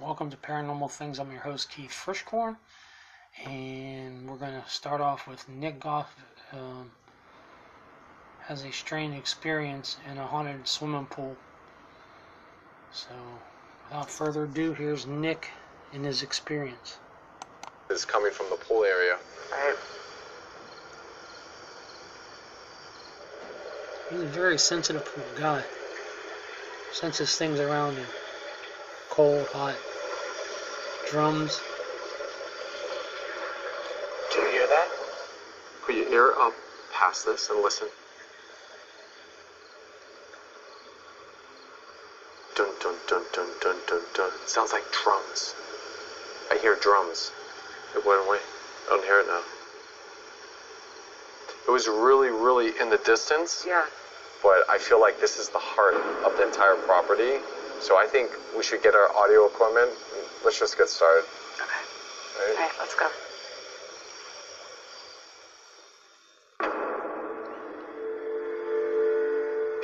Welcome to Paranormal Things. I'm your host Keith Frischkorn, and we're going to start off with Nick Groff um, has a strange experience in a haunted swimming pool. So, without further ado, here's Nick and his experience. Is coming from the pool area. Right. He's a very sensitive guy. Senses things around him. Cold, hot, drums. Do you hear that? Put your ear up uh, past this and listen. Dun dun dun dun dun dun dun. It sounds like drums. I hear drums. It went away. I don't hear it now. It was really, really in the distance, Yeah. but I feel like this is the heart of the entire property. So I think we should get our audio equipment. Let's just get started. Okay. Right? All right, let's go.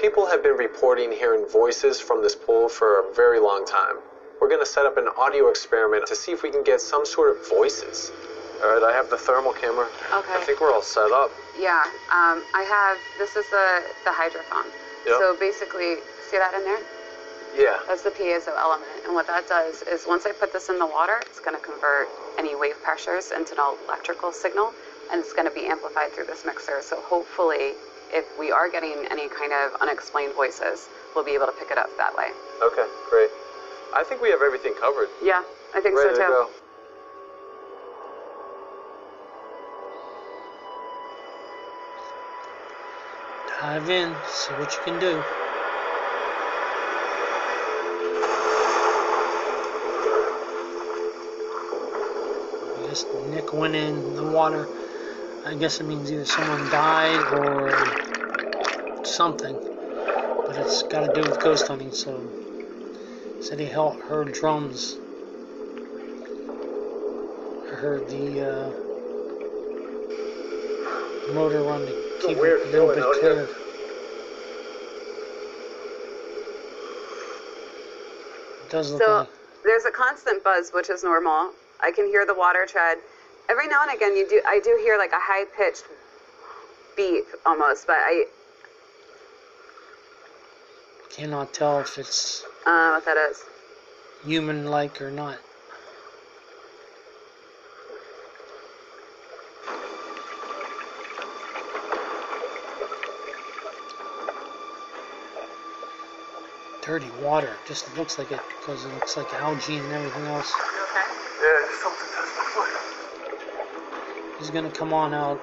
People have been reporting hearing voices from this pool for a very long time. We're going to set up an audio experiment to see if we can get some sort of voices. All right, I have the thermal camera. Okay. I think we're all set up. Yeah. Um, I have. This is the the hydrophone. Yep. So basically, see that in there? Yeah. That's the piezo element, and what that does is once I put this in the water, it's going to convert any wave pressures into an electrical signal, and it's going to be amplified through this mixer. So hopefully, if we are getting any kind of unexplained voices, we'll be able to pick it up that way. Okay, great. I think we have everything covered. Yeah, I think Ready so to too. go. Dive in, see what you can do. Guess went in the water. I guess it means either someone died or something. But it's got to do with ghost hunting, so. Said he hel- heard drums. I heard the uh, motor run to keep weird it a little bit out here. clear. It does look So like. there's a constant buzz, which is normal. I can hear the water tread. Every now and again, you do. I do hear like a high pitched beep almost, but I Cannot tell if it's I what that is. human like or not. Dirty water. Just looks like it because it looks like algae and everything else. Okay. Yeah, something touched my foot. He's gonna come on out.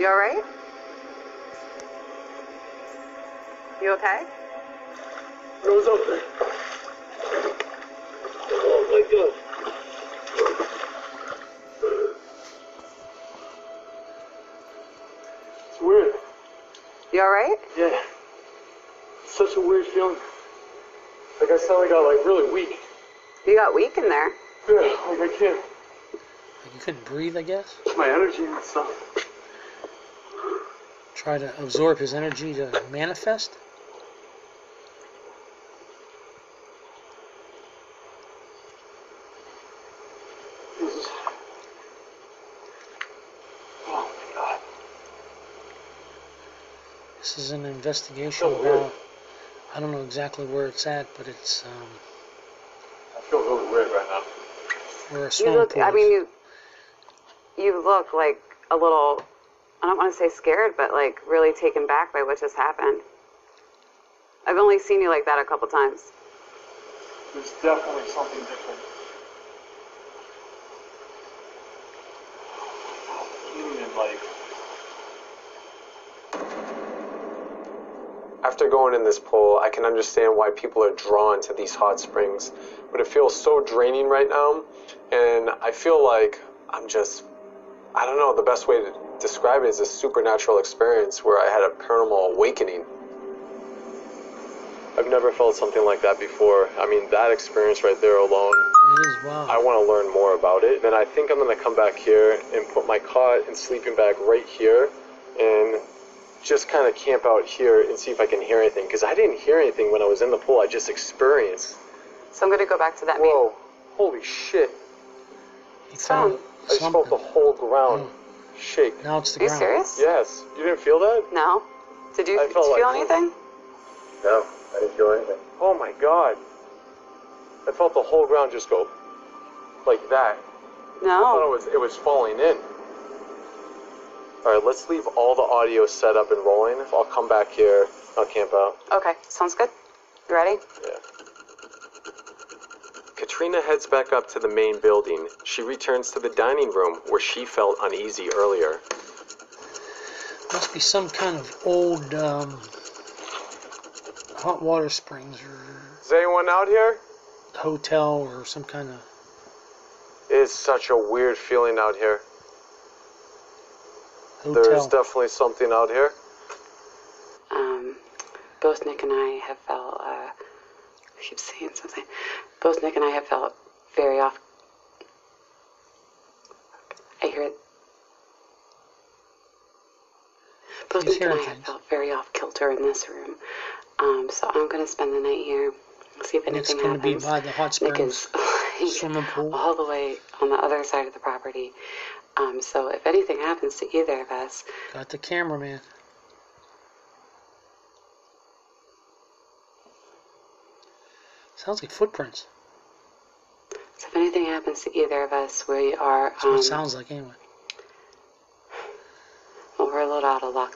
You all You okay? What was up there? Oh my god. It's weird. You all right? Yeah. It's such a weird feeling. Like I suddenly got like really weak. You got weak in there. Yeah, like I can't. Like you couldn't breathe, I guess. My energy and stuff. Try to absorb his energy to manifest. This is... Oh my god. This is an investigation weird. about. I don't know exactly where it's at, but it's um, I feel really weird right now. where a You look. I mean, you. You look like a little. I don't want to say scared, but like really taken back by what just happened. I've only seen you like that a couple times. There's definitely something different. Like. After going in this pool, I can understand why people are drawn to these hot springs, but it feels so draining right now, and I feel like I'm just, I don't know, the best way to describe it is a supernatural experience where I had a paranormal awakening. I've never felt something like that before. I mean, that experience right there alone, It is wow. I want to learn more about it. And I think I'm going to come back here and put my cot and sleeping bag right here and just kind of camp out here and see if I can hear anything. Because I didn't hear anything when I was in the pool, I just experienced. So I'm going to go back to that meeting. Whoa, holy shit. He Sound. I just felt the whole ground mm. shake. Now it's the Are you serious? Yes, you didn't feel that? No. Did you I did felt you feel like- anything? No, I didn't feel anything. Oh my god. I felt the whole ground just go like that. I thought it No. was it was falling in. Alright, let's leave all the audio set up and rolling. I'll come back here. I'll camp out. Okay. Sounds good. You ready? Yeah. Katrina heads back up to the main building. She returns to the dining room where she felt uneasy earlier. Must be some kind of old um, hot water springs or Is anyone out here? hotel or some kind of. It's such a weird feeling out here. Hotel. There's definitely something out here. Um, both Nick and I have felt. Uh, I keep saying something. Both Nick and I have felt very off. I hear it. Both He's Nick and I hearing have felt very off kilter in this room. Um, so I'm going to spend the night here. See if Nick's anything going to be by the hot Nick springs is swimming pool. all the way on the other side of the property. Um, so if anything happens to either of us, Got the cameraman. Sounds like footprints. so if anything happens to either of us, we are That's what um, it sounds like anyway. well, we're a little out of luck.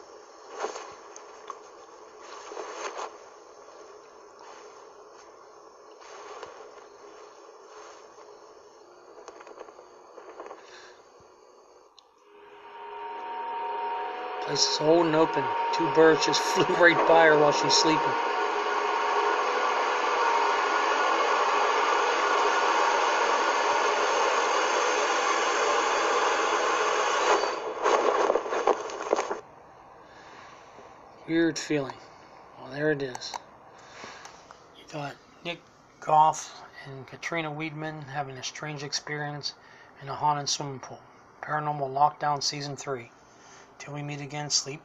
Place is old and open. Two birds just flew right by her while she's sleeping. Weird feeling. Well, there it is. You got Nick Groff and Katrina Weidman having a strange experience in a haunted swimming pool. Paranormal Lockdown Season 3. Till we meet again, sleep